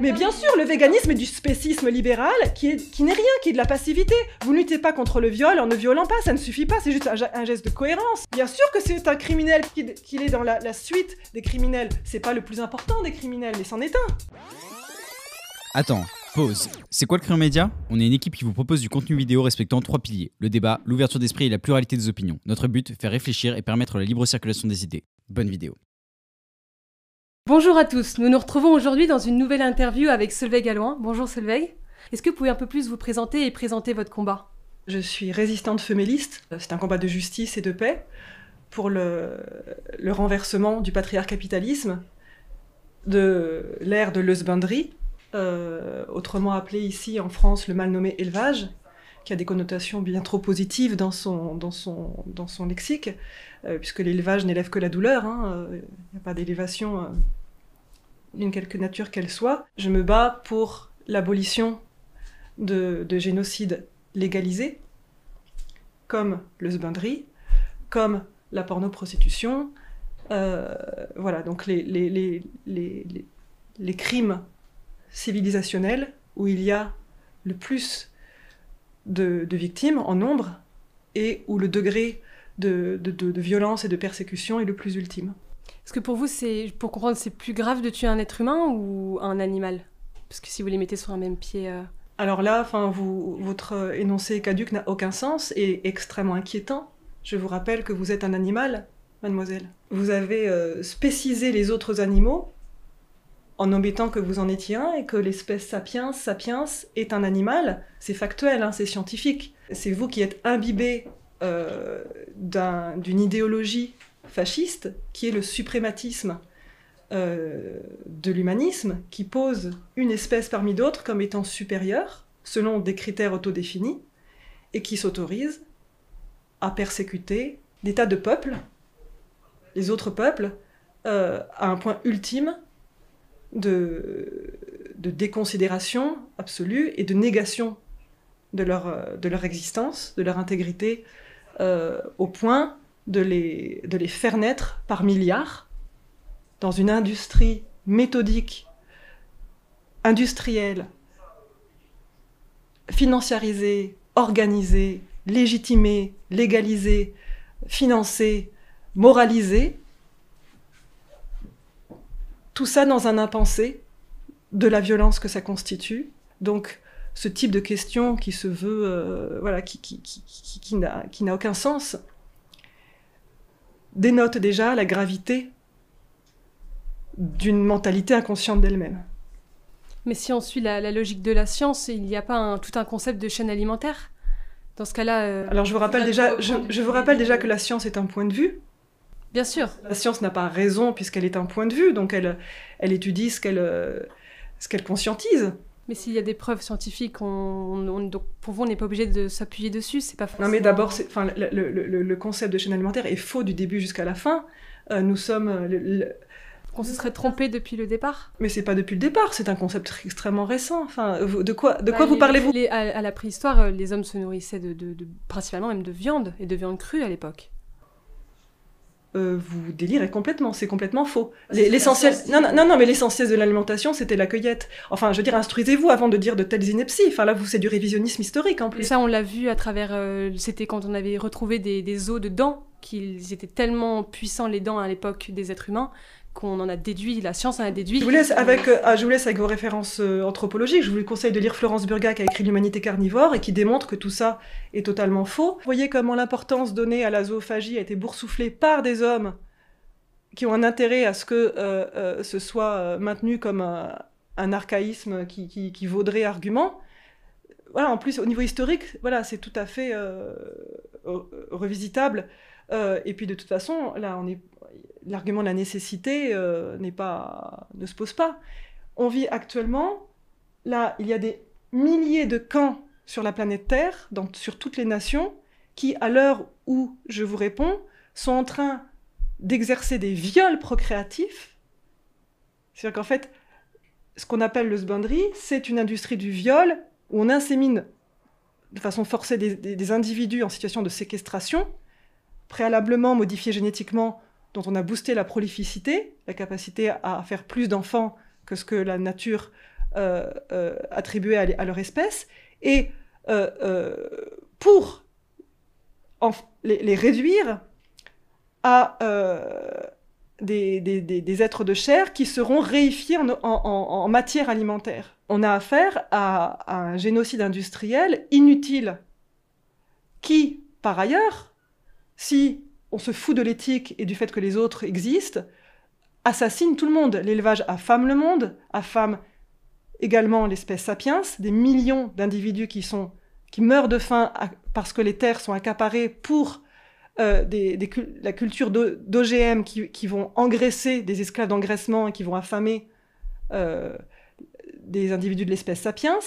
Mais bien sûr, le véganisme est du spécisme libéral qui, est, qui n'est rien, qui est de la passivité. Vous ne luttez pas contre le viol en ne violant pas, ça ne suffit pas, c'est juste un, geste de cohérence. Bien sûr que c'est un criminel qu'il est dans la, la suite des criminels. C'est pas le plus important des criminels, mais c'en est un. Attends, pause. C'est quoi le Crayon Média? On est une équipe qui vous propose du contenu vidéo respectant trois piliers le débat, l'ouverture d'esprit et la pluralité des opinions. Notre but, faire réfléchir et permettre la libre circulation des idées. Bonne vidéo. Bonjour à tous, nous nous retrouvons aujourd'hui dans une nouvelle interview avec Solveig Galloin. Bonjour Solveig. Est-ce que vous pouvez un peu plus vous présenter et présenter votre combat? Je suis résistante femelliste. C'est un combat de justice et de paix pour le, renversement du patriarcat-capitalisme, de l'ère de l'eusbinderie, autrement appelé ici en France le mal nommé élevage, qui a des connotations bien trop positives dans son, lexique, euh, puisque l'élevage n'élève que la douleur, il hein, n'y euh, a pas d'élévation euh, d'une quelque nature qu'elle soit. Je me bats pour l'abolition de, de génocides légalisés, comme le zbindri, comme la pornoprostitution. Euh, voilà, donc les, crimes civilisationnels où il y a le plus de, victimes en nombre et où le degré de, de, de, violence et de persécution est le plus ultime. Est-ce que pour vous, c'est pour comprendre, c'est plus grave de tuer un être humain ou un animal? Parce que si vous les mettez sur un même pied. Euh... Alors là, enfin, votre énoncé caduque n'a aucun sens et extrêmement inquiétant. Je vous rappelle que vous êtes un animal, mademoiselle. Vous avez euh, spécisé les autres animaux en omettant que vous en étiez un et que l'espèce sapiens, sapiens est un animal. C'est factuel, hein, c'est scientifique. C'est vous qui êtes imbibé euh, d'une un, idéologie fasciste qui est le suprématisme euh, de l'humanisme, qui pose une espèce parmi d'autres comme étant supérieure, selon des critères autodéfinis, et qui s'autorise à persécuter des tas de peuples, les autres peuples, euh, à un point ultime de, déconsidération absolue et de négation de leur, de leur existence, de leur intégrité, euh, au point de les, faire naître par milliards dans une industrie méthodique, industrielle, financiarisée, organisée, légitimée, légalisée, financée, moralisée, tout ça dans un impensé de la violence que ça constitue. Donc, ce type de question qui se veut, euh, voilà, qui n'a aucun sens, dénote déjà la gravité d'une mentalité inconsciente d'elle-même. Mais si on suit la, la, logique de la science, il n'y a pas un, tout un concept de chaîne alimentaire? Dans ce cas-là... Euh, Alors je vous rappelle déjà, je, je vous rappelle déjà que la science est un point de vue, Bien sûr. La science n'a pas raison puisqu'elle est un point de vue, donc elle, elle étudie ce qu'elle ce qu'elle conscientise. Mais s'il y a des preuves scientifiques, on, on, donc pour vous, on n'est pas obligé de s'appuyer dessus, c'est pas forcément... Non, mais d'abord, le, le, le, concept de chaîne alimentaire est faux du début jusqu'à la fin. Euh, nous sommes... Le, on se serait trompé depuis le départ Mais c'est pas depuis le départ, c'est un concept extrêmement récent. Enfin, de quoi, de quoi bah, vous parlez-vous? à, à, la préhistoire, les hommes se nourrissaient de, de, de, principalement même de viande, et de viande crue à l'époque. Euh, vous délirez complètement, c'est complètement faux. L'essentiel, non, non, non, mais l'essentiel de l'alimentation, c'était la cueillette. Enfin, je veux dire, instruisez-vous avant de dire de telles inepties. Enfin, là, vous, c'est du révisionnisme historique en plus. Ça, on l'a vu à travers. Euh, c'était quand on avait retrouvé des, des os de dents, qu'ils étaient tellement puissants, les dents, à l'époque des êtres humains, qu'on en a déduit, la science en a déduit. Je vous laisse avec, euh, avec vos références euh, anthropologiques. Je vous conseille de lire Florence Burga qui a écrit L'humanité carnivore et qui démontre que tout ça est totalement faux. Vous voyez comment l'importance donnée à la zoophagie a été boursouflée par des hommes qui ont un intérêt à ce que euh, ce soit maintenu comme un, archaïsme qui, qui, vaudrait argument. Voilà, en plus, au niveau historique, voilà, c'est tout à fait revisitable. et puis, de toute façon, là, on est l'argument de la nécessité euh, n'est pas, ne se pose pas. On vit actuellement, là, il y a des milliers de camps sur la planète Terre, dans, sur toutes les nations, qui, à l'heure où je vous réponds, sont en train d'exercer des viols procréatifs. C'est-à-dire qu'en fait, ce qu'on appelle le sbandry, c'est une industrie du viol où on insémine de façon forcée des, des, des individus en situation de séquestration, préalablement modifiés génétiquement dont on a boosté la prolificité, la capacité à faire plus d'enfants que ce que la nature attribués à, leur espèce, et pour les, réduire à des, êtres de chair qui seront réifiés en, matière alimentaire. On a affaire à, un génocide industriel inutile qui, par ailleurs, si on se fout de l'éthique et du fait que les autres existent, assassine tout le monde. L'élevage affame le monde, affame également l'espèce sapiens, des millions d'individus qui, qui meurent de faim parce que les terres sont accaparées pour euh, la culture d'OGM qui, vont engraisser des esclaves d'engraissement et qui vont affamer euh, des individus de l'espèce sapiens.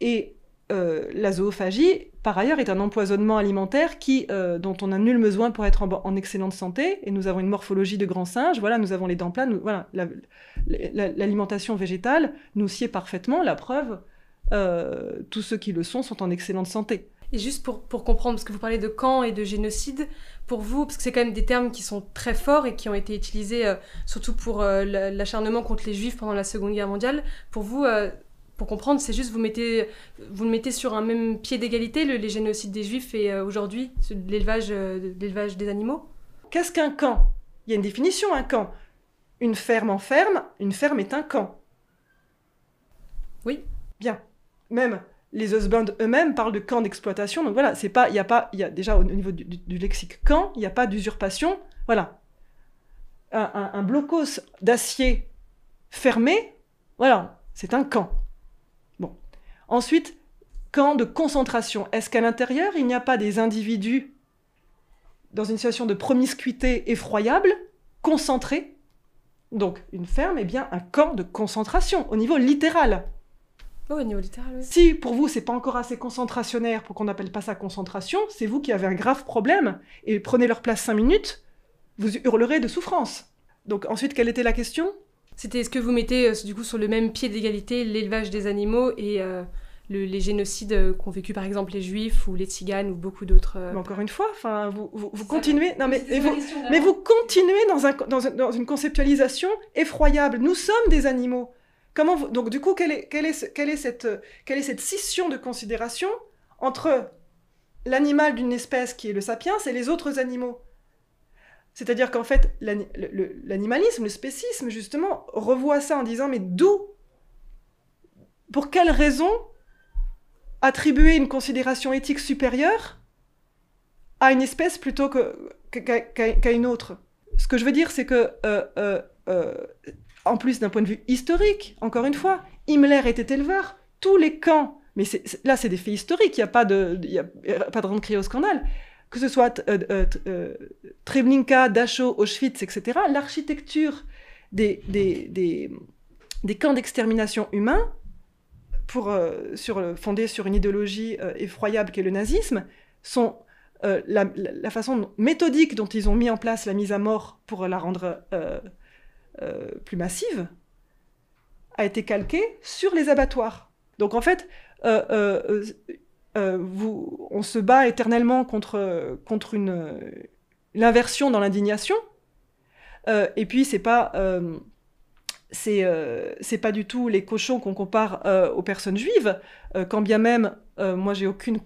Et euh, la zoophagie, par ailleurs, est un empoisonnement alimentaire qui, dont on a nul besoin pour être en, excellente santé. Et nous avons une morphologie de grands singes. Voilà, nous avons les dents planes. voilà, l'alimentation végétale nous sied parfaitement. La preuve, tous ceux qui le sont sont en excellente santé. Et juste pour, pour, comprendre, parce que vous parlez de camp et de génocide, pour vous, parce que c'est quand même des termes qui sont très forts et qui ont été utilisés euh, surtout pour euh, l'acharnement contre les juifs pendant la Seconde Guerre mondiale, pour vous, euh, pour comprendre, c'est juste vous mettez, vous le mettez sur un même pied d'égalité, le, les génocides des juifs et aujourd'hui l'élevage l'élevage des animaux Qu'est-ce qu'un camp? Il y a une définition, un camp. Une ferme en ferme, une ferme est un camp. Oui. Bien. Même les husbands eux-mêmes parlent de camp d'exploitation. Donc voilà, c'est pas, il y a pas, il y a déjà au niveau du, lexique camp, il n'y a pas d'usurpation. Voilà, un, blocos d'acier fermé, voilà, c'est un camp. Ensuite, camp de concentration. Est-ce qu'à l'intérieur il n'y a pas des individus dans une situation de promiscuité effroyable, concentrés? Donc une ferme est bien un camp de concentration au niveau littéral. Oh, niveau littéral, Si pour vous c'est pas encore assez concentrationnaire pour qu'on n'appelle pas ça concentration, c'est vous qui avez un grave problème et prenez leur place cinq minutes, vous hurlerez de souffrance. Donc ensuite, quelle était la question? C'était est-ce que vous mettez euh, du coup sur le même pied d'égalité l'élevage des animaux et euh, les génocides euh, qu'ont vécu par exemple les juifs ou les tziganes ou beaucoup d'autres. encore une fois, enfin, vous, vous, continuez. Non, mais, vous, mais vous continuez dans, un, dans, une conceptualisation effroyable. Nous sommes des animaux donc du coup, quelle est, cette, scission de considération entre l'animal d'une espèce qui est le sapiens et les autres animaux? C'est-à-dire qu'en fait, l'animalisme, le spécisme, justement, revoit ça en disant, mais d'où Pour quelle raison attribuer une considération éthique supérieure à une espèce plutôt qu'à une autre? Ce que je veux dire, c'est que euh, euh, euh, en plus d'un point de vue historique, encore une fois, Himmler était éleveur, tous les camps, mais là c'est des faits historiques, il n'y a pas de, y a, de crier au scandale, que ce soit euh, euh, euh, Treblinka, Dachau, Auschwitz, etc., l'architecture des, camps d'extermination humains, pour, sur, sur une idéologie effroyable qu'est le nazisme, sont la, façon méthodique dont ils ont mis en place la mise à mort pour la rendre plus massive a été calquée sur les abattoirs. Donc en fait, euh, euh, on se bat éternellement contre, contre une, l'inversion dans l'indignation. et puis c'est pas c'est pas du tout les cochons qu'on compare aux personnes juives, quand bien même moi j'ai aucune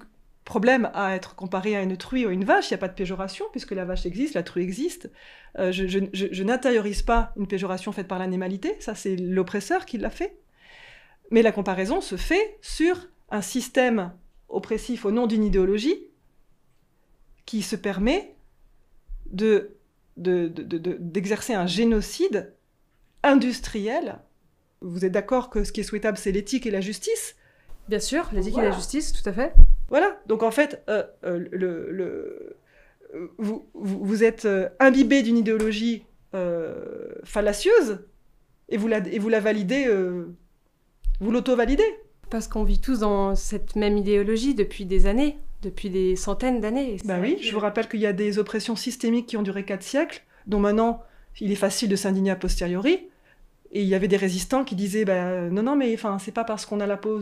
problème à être comparé à une truie ou une vache, il n'y a pas de péjoration, puisque la vache existe, la truie existe. Euh, je, n'intériorise pas une péjoration faite par l'animalité, ça c'est l'oppresseur qui l'a fait. Mais la comparaison se fait sur un système oppressif au nom d'une idéologie qui se permet de, d'exercer un génocide industriel. Vous êtes d'accord que ce qui est souhaitable, c'est l'éthique et la justice? Bien sûr, l'éthique et la justice, tout à fait. Voilà, donc en fait, euh, euh, le, vous, vous, êtes euh, imbibé d'une idéologie fallacieuse et vous la, et vous la validez, vous l'auto-validez. Parce qu'on vit tous dans cette même idéologie depuis des années, depuis des centaines d'années. Ben oui, je vous rappelle qu'il y a des oppressions systémiques qui ont duré quatre siècles, dont maintenant il est facile de s'indigner a posteriori. Et il y avait des résistants qui disaient ben, non, non, mais enfin, c'est pas parce qu'on a la peau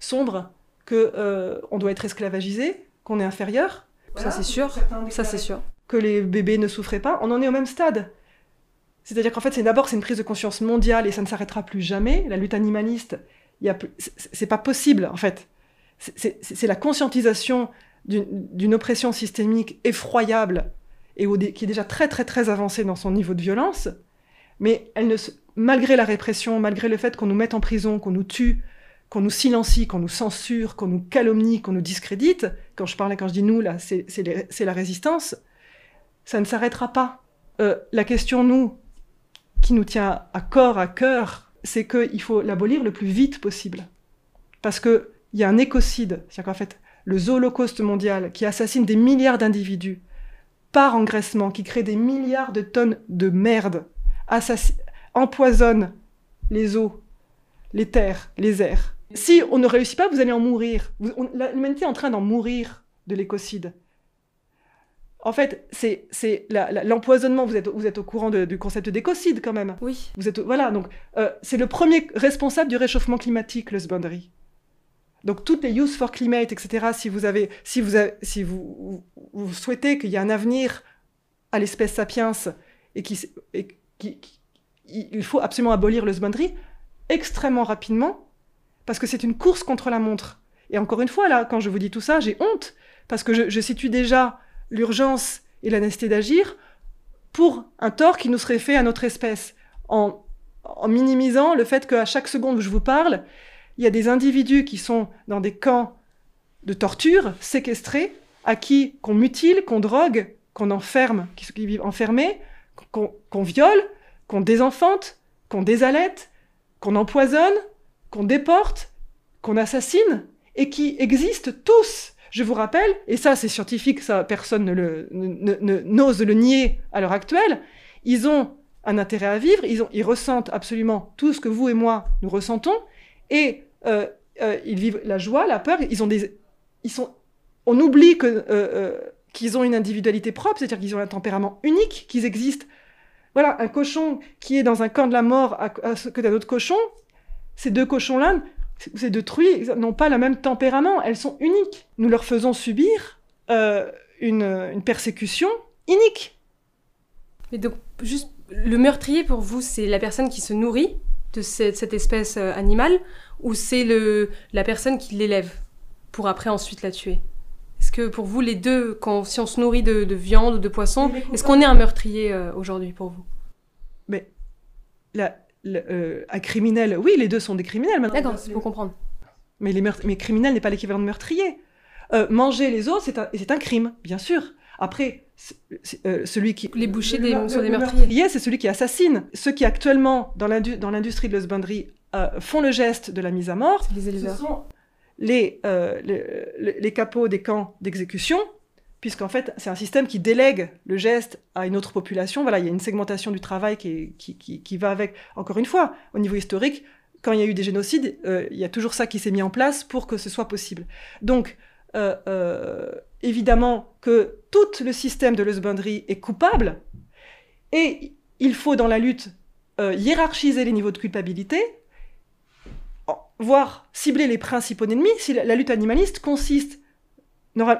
sombre que euh, on doit être esclavagisé, qu'on est inférieur. ça c'est sûr, ça c'est sûr. Que les bébés ne souffraient pas. On en est au même stade. C'est-à-dire qu'en fait, c'est d'abord c'est une prise de conscience mondiale et ça ne s'arrêtera plus jamais. La lutte animaliste, c'est- pas possible en fait. C'est- la conscientisation d'une oppression systémique effroyable et qui est déjà très très très avancée dans son niveau de violence. Mais elle ne malgré la répression, malgré le fait qu'on nous mette en prison, qu'on nous tue, qu'on nous silencie, qu'on nous censure, qu'on nous calomnie, qu'on nous discrédite, quand je parlais, quand je dis nous, là, c'est la résistance, ça ne s'arrêtera pas. Euh, la question, nous, qui nous tient à corps, à cœur, c'est qu'il faut l'abolir le plus vite possible. Parce qu'il y a un écocide, c'est-à-dire qu'en fait, le holocauste mondial qui assassine des milliards d'individus par engraissement, qui crée des milliards de tonnes de merde, empoisonne les eaux, les terres, les airs. Si on ne réussit pas, vous allez en mourir. L'humanité est en train d'en mourir de l'écocide. En fait, c'est l'empoisonnement. Vous êtes, vous êtes au courant de- du concept d'écocide quand même. Oui. Vous êtes voilà donc euh, c'est le premier responsable du réchauffement climatique, le Sbandry. Donc toutes les Youth for Climate, etc. Si vous avez, si vous avez- si vous, souhaitez qu'il y ait un avenir à l'espèce sapiens et qui, il faut absolument abolir le Sbandry extrêmement rapidement parce que c'est une course contre la montre. Et encore une fois là, quand je vous dis tout ça, j'ai honte parce que je, je situe déjà l'urgence et la d'agir pour un tort qui nous serait fait à notre espèce en, minimisant le fait qu'à chaque seconde où je vous parle, il y a des individus qui sont dans des camps de torture, séquestrés, à qui qu'on mutile, qu'on drogue, qu'on enferme, qui, vivent enfermés, qu'on viole, qu'on désenfante, qu'on désalète, qu'on empoisonne, qu'on déporte, qu'on assassine, et qui existent tous. Je vous rappelle, et ça c'est scientifique, ça personne n'ose le nier à l'heure actuelle, ils ont un intérêt à vivre, ils, ressentent absolument tout ce que vous et moi nous ressentons, et euh, euh, ils vivent la joie, la peur, ils ont des, ils sont, on oublie euh, qu'ils ont une individualité propre, c'est-à-dire qu'ils ont un tempérament unique, qu'ils existent. Voilà, un cochon qui est dans un camp de la mort à, à ce que d'un autre cochon, ces deux cochons-là, ces deux truies, n'ont pas le même tempérament, elles sont uniques. Nous leur faisons subir euh, une, une persécution unique. Mais donc, juste, le meurtrier pour vous, c'est la personne qui se nourrit de cette, cette espèce euh, animale ou c'est le la personne qui l'élève pour après ensuite la tuer? Est-ce que pour vous, les deux, quand, si on se nourrit de, de viande ou de poisson, est-ce qu'on est un meurtrier euh, aujourd'hui pour vous? Mais la- le- euh, un criminel, oui, les deux sont des criminels maintenant. D'accord, c'est pour comprendre. Mais, les mais criminel n'est pas l'équivalent de meurtrier. Euh, manger les autres, c'est un, un crime, bien sûr. Après, euh, celui qui... Les bouchers des- le- sont des meurtriers. c'est celui qui assassine. Ceux qui actuellement, dans l'indu- dans l'industrie de l'osbinderie, euh, font le geste de la mise à mort, ce sont les, les- les capots des camps d'exécution, puisqu'en fait, c'est un système qui délègue le geste à une autre population. Voilà, il y a une segmentation du travail qui, qui, qui- qui va avec. Encore une fois, au niveau historique, quand il y a eu des génocides, euh, il y a toujours ça qui s'est mis en place pour que ce soit possible. Donc, euh, euh, évidemment que tout le système de l'esbinderie est coupable, et il faut dans la lutte euh, hiérarchiser les niveaux de culpabilité, voire cibler les principaux ennemis. Si la, lutte animaliste consiste,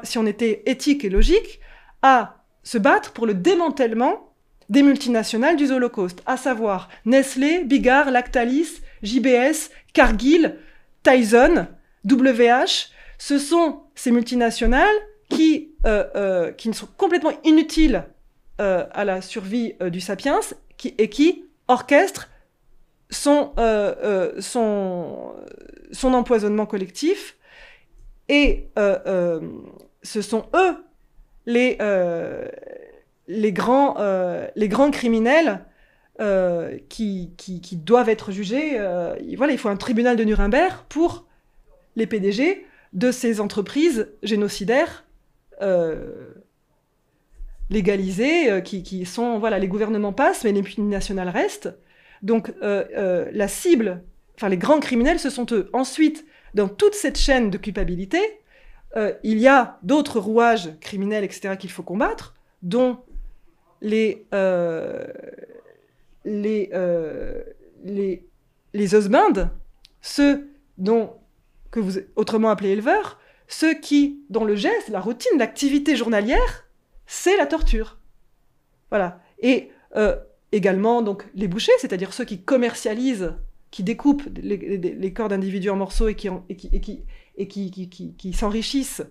si on était éthique et logique, à se battre pour le démantèlement des multinationales du Holocauste, à savoir Nestlé, Bigard, Lactalis, JBS, Cargill, Tyson, WH. Ce sont ces multinationales qui, euh, euh, qui sont complètement inutiles euh, à la survie euh, du sapiens qui, et qui orchestrent son, euh, son, son empoisonnement collectif. Et euh, euh, ce sont eux les, euh, les, grands, les grands criminels qui, qui, doivent être jugés. voilà, il faut un tribunal de Nuremberg pour les PDG de ces entreprises génocidaires légalisées, qui, qui sont, voilà, les gouvernements passent, mais les multinationales restent. Donc la cible, enfin les grands criminels, ce sont eux. Ensuite, dans toute cette chaîne de culpabilité, euh, il y a d'autres rouages criminels, etc., qu'il faut combattre, dont les, euh, les, euh, les, les osmindes, ceux dont, que vous autrement appelez éleveurs, ceux qui, dont le geste, la routine, l'activité journalière, c'est la torture. Voilà. Et euh, également donc les bouchers, c'est-à-dire ceux qui commercialisent, qui découpent les, corps d'individus en morceaux et qui, et qui, et qui, et qui, qui, qui s'enrichissent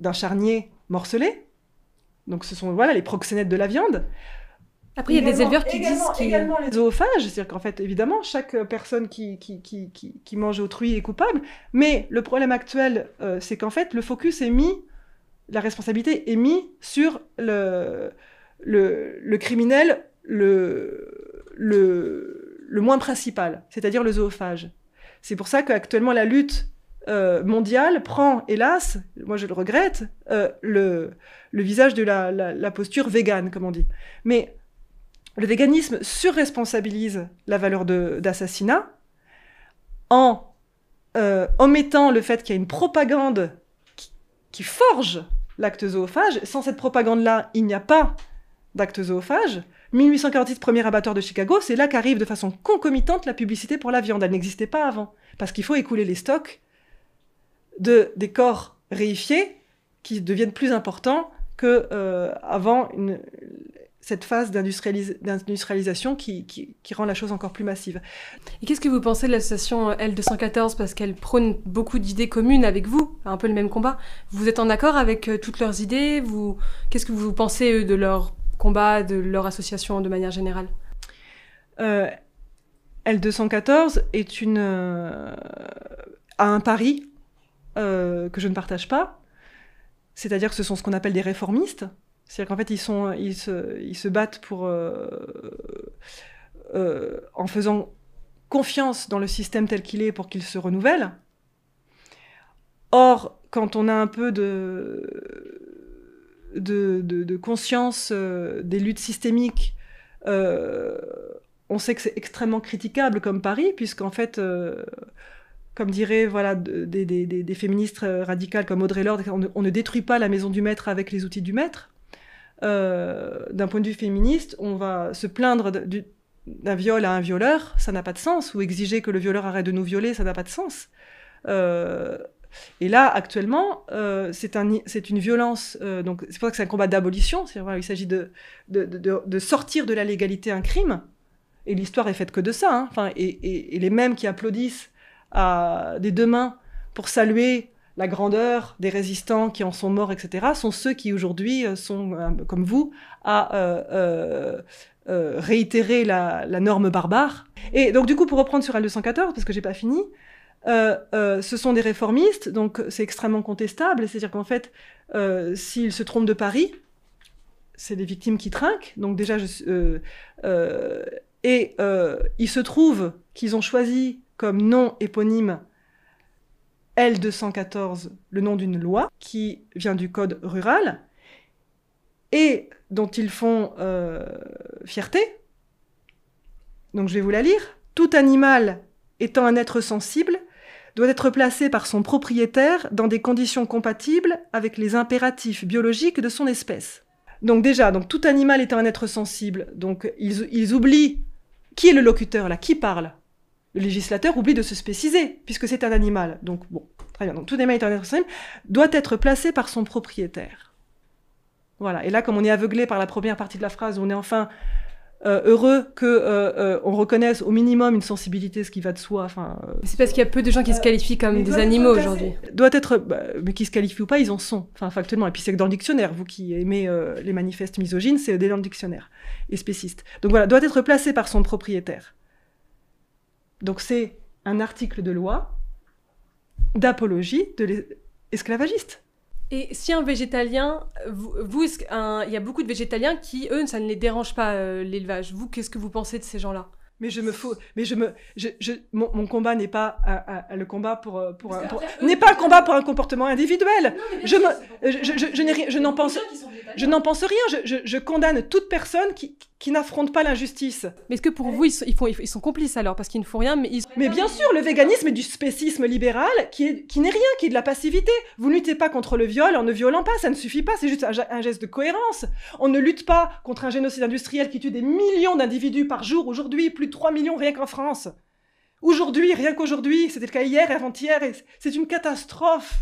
d'un charnier morcelé. Donc ce sont voilà les proxénètes de la viande. Après, il y a des éleveurs qui disent qu'il également les zoophages, c'est-à-dire qu'en fait, évidemment, chaque personne qui, qui, qui, qui, mange autrui est coupable. Mais le problème actuel, euh, c'est qu'en fait, le focus est mis, la responsabilité est mise sur le, le, le criminel le, le, le moins principal, c'est-à-dire le zoophage. C'est pour ça qu'actuellement, la lutte euh, mondiale prend, hélas, moi je le regrette, euh, le, visage de la, posture végane, comme on dit. Mais le véganisme surresponsabilise la valeur d'assassinat en euh, omettant le fait qu'il y a une propagande qui, forge l'acte zoophage. Sans cette propagande-là, il n'y a pas d'acte zoophage. 1846, premier abattoir de Chicago, c'est là qu'arrive de façon concomitante la publicité pour la viande. Elle n'existait pas avant, parce qu'il faut écouler les stocks de, des corps réifiés qui deviennent plus importants que euh, avant cette phase d'industrialisation qui, qui, rend la chose encore plus massive. Et qu'est-ce que vous pensez de l'association L214 Parce qu'elle prône beaucoup d'idées communes avec vous, un peu le même combat. Vous êtes en accord avec euh, toutes leurs idées? Qu'est-ce que vous pensez de leur combat, de leur association de manière générale euh, L214 est une, euh, un pari que je ne partage pas. C'est-à-dire que ce sont ce qu'on appelle des réformistes. C'est-à-dire qu'en fait, ils, ils, se, ils se battent pour, euh, euh, en faisant confiance dans le système tel qu'il est pour qu'il se renouvelle. Or, quand on a un peu de, de, conscience euh, des luttes systémiques, on sait que c'est extrêmement critiquable comme pari, puisqu'en fait, comme dirait voilà, des, féministes radicales comme Audrey Lorde, on ne détruit pas la maison du maître avec les outils du maître. Euh, d'un point de vue féministe, on va se plaindre d'un viol à un violeur, ça n'a pas de sens, ou exiger que le violeur arrête de nous violer, ça n'a pas de sens. Euh, et là, actuellement, euh, c'est un, une violence, donc c'est pour ça que c'est un combat d'abolition, voilà, il s'agit de sortir de la légalité un crime, et l'histoire est faite que de ça, hein. enfin, et, les mêmes qui applaudissent à des deux mains pour saluer la grandeur des résistants qui en sont morts, etc., sont ceux qui aujourd'hui euh, sont, euh, comme vous, à euh, réitérer la, norme barbare. Et donc, du coup, pour reprendre sur L214, parce que j'ai pas fini, ce sont des réformistes, donc c'est extrêmement contestable. C'est-à-dire qu'en fait, s'ils se trompent de Paris, c'est des victimes qui trinquent. Donc déjà, et il se trouve qu'ils ont choisi comme nom éponyme L214, le nom d'une loi qui vient du code rural et dont ils font euh, fierté. Donc je vais vous la lire. Tout animal étant un être sensible doit être placé par son propriétaire dans des conditions compatibles avec les impératifs biologiques de son espèce. Donc déjà, donc tout animal étant un être sensible, donc ils, oublient qui est le locuteur là, qui parle le législateur oublie de se spéciser, puisque c'est un animal. Donc, bon, très bien. Donc, tout animal est doit être placé par son propriétaire. Voilà. Et là, comme on est aveuglé par la première partie de la phrase, on est enfin euh, heureux que euh, euh, on reconnaisse au minimum une sensibilité, ce qui va de soi. Enfin, c'est parce qu'il y a peu de gens qui se qualifient comme des animaux aujourd'hui. Doit être, bah, mais qui se qualifient ou pas, ils en sont. Enfin, factuellement. Et puis c'est que dans le dictionnaire, vous qui aimez les manifestes misogynes, c'est dans le dictionnaire et spécistes. Donc voilà, doit être placé par son propriétaire. Donc c'est un article de loi d'apologie de l'esclavagiste. Et si un végétalien, vous, il y a beaucoup de végétaliens qui, eux, ça ne les dérange pas euh, l'élevage. Vous, qu'est-ce que vous pensez de ces gens-là? Mais je me fous, mais je me, je, je mon, mon, combat n'est pas le combat pour, euh, pour, n'est pas un combat pour un comportement individuel. je me, je, je, je, je n'en pense, je n'en pense rien. Je, je, condamne toute personne qui, qui n'affronte pas l'injustice. Mais est-ce que pour vous, ils sont, ils, font, ils sont complices alors parce qu'ils ne font rien, mais ils... Mais bien sûr, le véganisme est du spécisme libéral qui est, qui n'est rien, qui est de la passivité. Vous ne luttez pas contre le viol en ne violant pas, ça ne suffit pas. C'est juste un, un geste de cohérence. On ne lutte pas contre un génocide industriel qui tue des millions d'individus par jour aujourd'hui, plus 3 millions rien qu'en France. Aujourd'hui, rien qu'aujourd'hui, c'était le cas hier, avant-hier, c'est une catastrophe.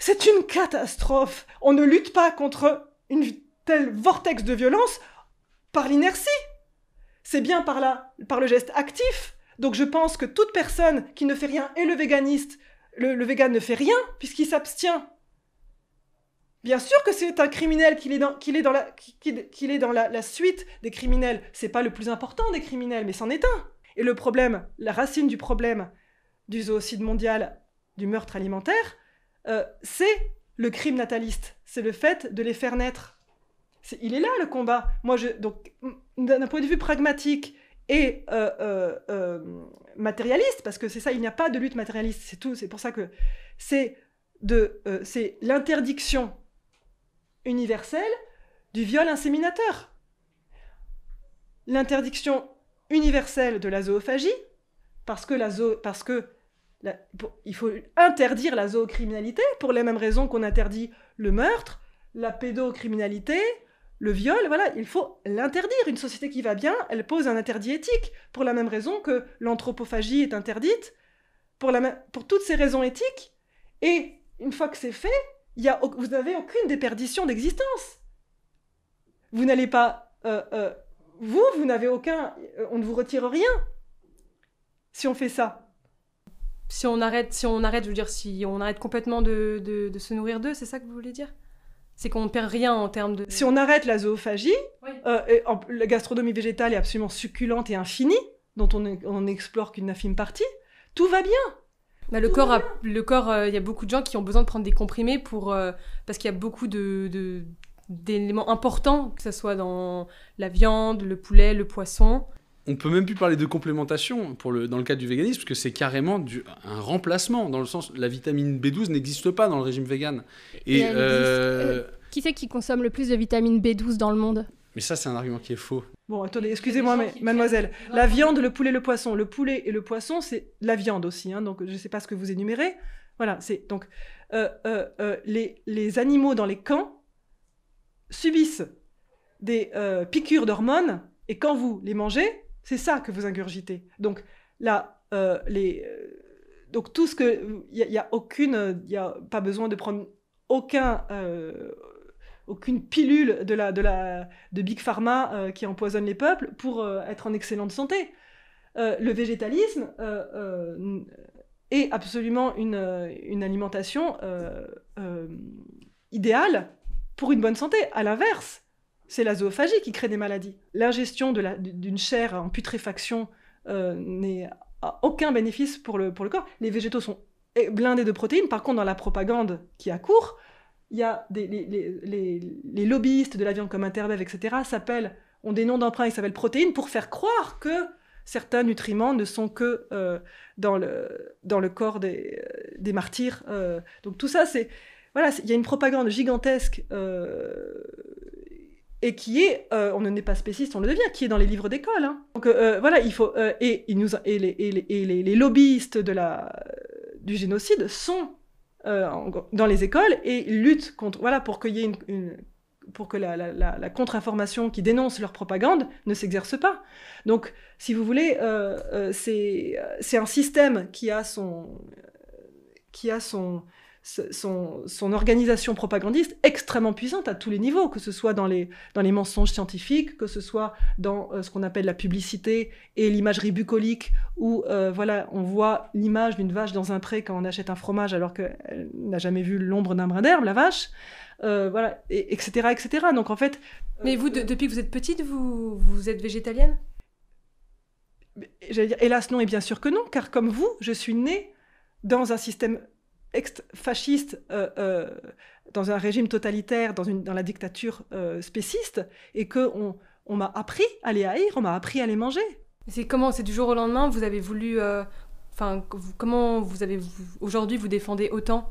C'est une catastrophe. On ne lutte pas contre une telle vortex de violence par l'inertie. c'est bien par là, par le geste actif. Donc je pense que toute personne qui ne fait rien, et le véganiste, le, le vegan ne fait rien puisqu'il s'abstient. Bien sûr que c'est un criminel qu'il est dans, qu'il est dans, la, qu'il est dans la, la suite des criminels. C'est pas le plus important des criminels, mais c'en est un. Et le problème, la racine du problème du zoocide mondial, du meurtre alimentaire, euh, c'est le crime nataliste. C'est le fait de les faire naître. Il est là le combat. Moi, donc, d'un point de vue pragmatique et euh, euh, euh, matérialiste, parce que c'est ça, il n'y a pas de lutte matérialiste, c'est tout. C'est pour ça que c'est l'interdiction universelle du viol inséminateur. L'interdiction universelle de la zoophagie, parce que la zoo, parce que il faut interdire la zoocriminalité pour les mêmes raisons qu'on interdit le meurtre, la pédocriminalité, le viol, voilà, il faut l'interdire. Une société qui va bien, elle pose un interdit éthique, pour la même raison que l'anthropophagie est interdite, pour, toutes ces raisons éthiques. Et une fois que c'est fait, vous n'avez aucune déperdition d'existence. Vous n'allez pas... euh, euh, vous, vous n'avez aucun... on ne vous retire rien si on fait ça. Si on arrête, si on arrête, je veux dire, si on arrête complètement de, de, de se nourrir d'eux, c'est ça que vous voulez dire? C'est qu'on ne perd rien en termes de. Si on arrête la zoophagie, Oui. euh, en- la gastronomie végétale est absolument succulente et infinie, dont on n'explore qu'une infime partie, tout va bien. Bah, le corps, a- le corps, il y a beaucoup de gens qui ont besoin de prendre des comprimés pour euh, parce qu'il y a beaucoup de de- d'éléments importants, que ce soit dans la viande, le poulet, le poisson. On peut même plus parler de complémentation pour le, dans le cadre du véganisme, parce que c'est carrément du, un remplacement, dans le sens la vitamine B12 n'existe pas dans le régime vegan. Et Et, elle euh, Qui c'est qui consomme le plus de vitamine B12 dans le monde? Mais ça, c'est un argument qui est faux. Bon, attendez, excusez-moi, mais mademoiselle, la viande, le poulet, le poisson. Le poulet et le poisson, c'est la viande aussi, hein, donc je ne sais pas ce que vous énumérez. Voilà, c'est donc euh, euh, euh, les, les animaux dans les camps subissent des euh, piqûres d'hormones et quand vous les mangez, c'est ça que vous ingurgitez. Donc là, euh, les, euh, donc tout ce que il y, a- aucune, il a pas besoin de prendre aucun euh, aucune pilule de la de la de big pharma qui empoisonne les peuples pour être en excellente santé. Le végétalisme est absolument une, une alimentation idéale pour une bonne santé. À l'inverse, c'est la zoophagie qui crée des maladies. L'ingestion d'une chair en putréfaction euh, n'est aucun bénéfice pour le, pour le corps. Les végétaux sont blindés de protéines. Par contre, dans la propagande qui accourt, il y a des, les, les- lobbyistes de la viande comme Interbev, etc., s'appellent, ont des noms d'emprunt qui s'appellent protéines pour faire croire que certains nutriments ne sont que euh, dans, le, dans le corps des, des martyrs. euh. donc tout ça, c'est... Voilà, il y a une propagande gigantesque euh, et qui est, euh, on ne n'est pas spéciste, on le devient, qui est dans les livres d'école. hein. Donc euh, voilà, il faut... euh, et les, lobbyistes de la, du génocide sont euh, dans les écoles et luttent contre, voilà, pour qu'il y ait une, pour que la, contre-information qui dénonce leur propagande ne s'exerce pas. Donc, si vous voulez, euh, euh, c'est c'est un système qui a son qui a son son, son organisation propagandiste extrêmement puissante à tous les niveaux, que ce soit dans les, dans les mensonges scientifiques, que ce soit dans euh, ce qu'on appelle la publicité et l'imagerie bucolique, où euh, voilà, on voit l'image d'une vache dans un pré quand on achète un fromage alors qu'elle n'a jamais vu l'ombre d'un brin d'herbe, la vache, euh, voilà, et, etc., etc. Donc en fait... Mais vous, de- depuis que vous êtes petite, vous, vous êtes végétalienne? J'allais dire, hélas non, et bien sûr que non, car comme vous, je suis née dans un système fasciste, euh, euh, dans un régime totalitaire, dans, une, dans la dictature euh, spéciste, et que on, on m'a appris à les haïr, on m'a appris à les manger. C'est comment C'est du jour au lendemain Vous avez voulu. Enfin, comment vous avez. Aujourd'hui, vous défendez autant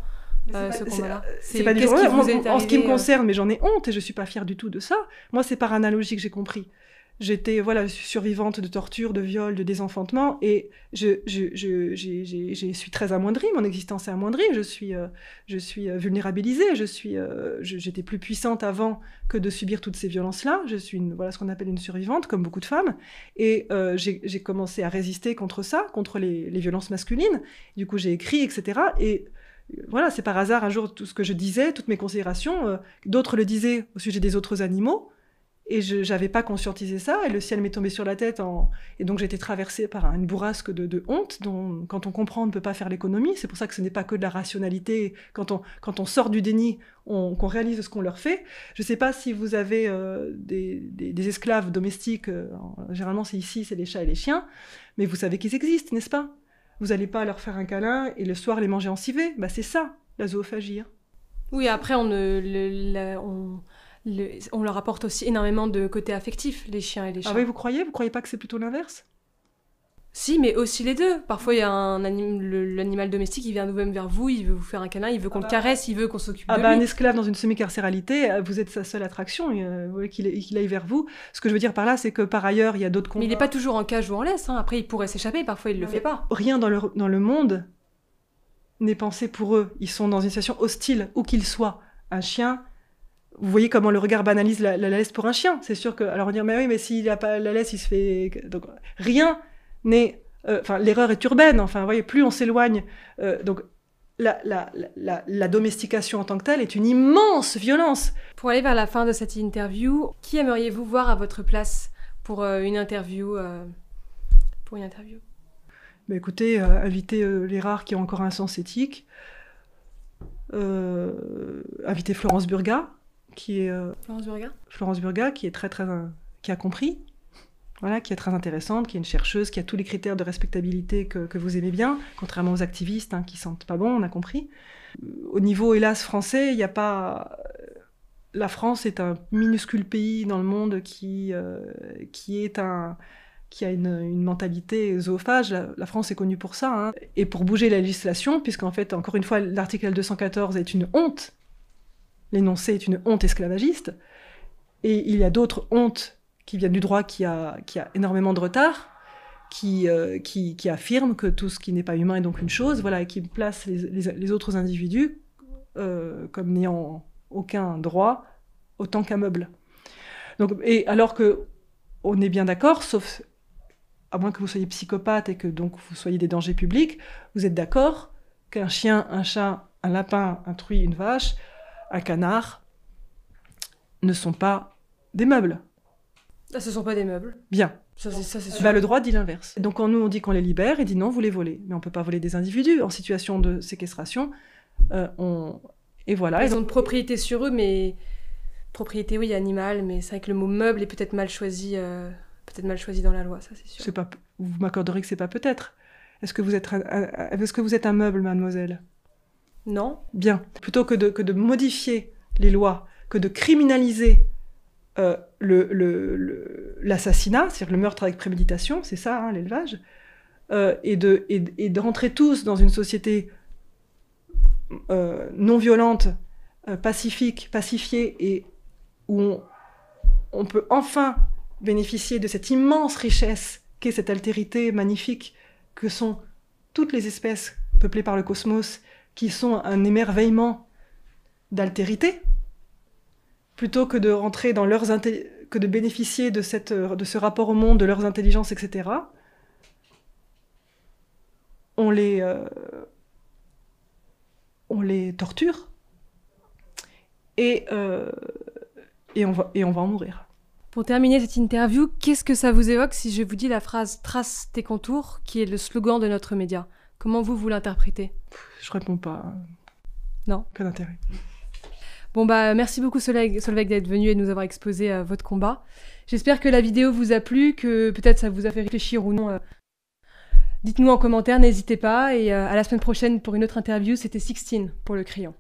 euh, C'est ce pas- combat-là c'est- pas du En ce qui me concerne, mais j'en ai honte et je suis pas fière du tout de ça. Moi, c'est par analogie que j'ai compris. J'étais voilà je survivante de torture, de viol, de désenfantement et je, je, je, j'ai- suis très amoindrie. Mon existence est amoindrie. Je suis euh, je suis euh, vulnérabilisée. Je suis euh, je- j'étais plus puissante avant que de subir toutes ces violences-là. Je suis voilà ce qu'on appelle une survivante, comme beaucoup de femmes. Et j'ai commencé à résister contre ça, contre les, les violences masculines. Du coup, j'ai écrit, etc. Et voilà, c'est par hasard un jour tout ce que je disais, toutes mes considérations, d'autres le disaient au sujet des autres animaux, et je n'avais pas conscientisé ça, et le ciel m'est tombé sur la tête, et donc été traversée par une bourrasque de, honte, dont quand on comprend, on ne peut pas faire l'économie. C'est pour ça que ce n'est pas que de la rationalité. Quand on, sort du déni, on, qu'on réalise ce qu'on leur fait. Je ne sais pas si vous avez euh, des, esclaves domestiques, euh, généralement c'est ici, c'est les chats et les chiens, mais vous savez qu'ils existent, n'est-ce pas? Vous n'allez pas leur faire un câlin et le soir les manger en civet? Bah, c'est ça, la zoophagie. Hein. Oui, après, on, ne, on le, on leur apporte aussi énormément de côté affectif, les chiens et les chats. Ah oui, vous croyez? Vous croyez pas que c'est plutôt l'inverse? Si, mais aussi les deux. Parfois, il y a un anim, l'animal domestique, il vient nous-mêmes vers vous, il veut vous faire un câlin, il veut qu'on ah bah, le caresse, il veut qu'on s'occupe ah de bah, lui. Un esclave dans une semi-carcéralité, euh, vous êtes sa seule attraction, euh, qu'il qu aille vers vous. Ce que je veux dire par là, c'est que par ailleurs, il y a d'autres Mais il n'est pas toujours en cage ou en laisse. Hein. Après, il pourrait s'échapper, parfois il ne le fait pas. Rien dans le, dans le monde n'est pensé pour eux. Ils sont dans une situation hostile, où qu'ils soient. Un chien, vous voyez comment le regard banalise la, la laisse pour un chien. C'est sûr que. Alors on dit, mais oui, mais s'il n'a pas la laisse, il se fait. Donc, rien n'est. Euh, enfin, l'erreur est urbaine. Enfin, vous voyez, plus on s'éloigne. Euh, donc, la, la, la, la, domestication en tant que telle est une immense violence. Pour aller vers la fin de cette interview, qui aimeriez-vous voir à votre place pour euh, une interview Pour une interview? Bah, Écoutez, inviter les rares qui ont encore un sens éthique. inviter Florence Burga, qui est euh, Florence Burga. Florence Burga, qui est très très qui a compris, voilà, qui est très intéressante, qui est une chercheuse, qui a tous les critères de respectabilité que, que vous aimez bien, contrairement aux activistes hein, qui sentent pas bon, on a compris. Au niveau hélas français, il n'y a pas la France est un minuscule pays dans le monde qui, euh, qui est un qui a une, une mentalité zoophage. La, la, France est connue pour ça. Hein. Et pour bouger la législation, puisqu'en fait, encore une fois, l'article 214 est une honte l'énoncé est une honte esclavagiste, et il y a d'autres hontes qui viennent du droit qui a, qui a énormément de retard, qui, euh, qui, affirment que tout ce qui n'est pas humain est donc une chose, voilà, et qui place les, les, autres individus euh, comme n'ayant aucun droit autant qu'un meuble. Et alors que on est bien d'accord, sauf à moins que vous soyez psychopathe et que donc vous soyez des dangers publics, vous êtes d'accord qu'un chien, un chat, un lapin, un truie, une vache un canard ne sont pas des meubles. Ah, ce sont pas des meubles. Bien. Ça, c'est, ça, c'est sûr. Bah, le droit dit l'inverse. Donc quand nous on dit qu'on les libère, il dit non, vous les volez. Mais on peut pas voler des individus en situation de séquestration. Euh, on... Et voilà. Ils ont une propriété sur eux, mais propriété oui animale, mais c'est vrai que le mot meuble est peut-être mal choisi, euh... peut-être mal choisi dans la loi, ça c'est sûr. C'est pas. Vous m'accorderez que c'est pas peut-être. Est-ce que vous êtes un... est-ce que vous êtes un meuble, mademoiselle? Non? Bien. Plutôt que de, modifier les lois, que de criminaliser euh, l'assassinat, c'est-à-dire le meurtre avec préméditation, c'est ça, hein, l'élevage, euh, et, de, rentrer tous dans une société euh, non violente, pacifique, pacifiée, et où on, peut enfin bénéficier de cette immense richesse qu'est cette altérité magnifique que sont toutes les espèces peuplées par le cosmos qui sont un émerveillement d'altérité, plutôt que de rentrer dans leurs que de bénéficier de, cette, de ce rapport au monde, de leurs intelligences, etc. On les, euh, on les torture et, euh, et, on va, et on va en mourir. Pour terminer cette interview, qu'est-ce que ça vous évoque si je vous dis la phrase Trace tes contours, qui est le slogan de notre média? Comment vous, vous l'interprétez? Je réponds pas. Non? Pas d'intérêt. Bon bah merci beaucoup Solveig, Solveig d'être venu et de nous avoir exposé euh, votre combat. J'espère que la vidéo vous a plu, que peut-être ça vous a fait réfléchir ou non. Euh. Dites-nous en commentaire, n'hésitez pas. Et euh, à la semaine prochaine pour une autre interview. C'était Sixtine pour le crayon.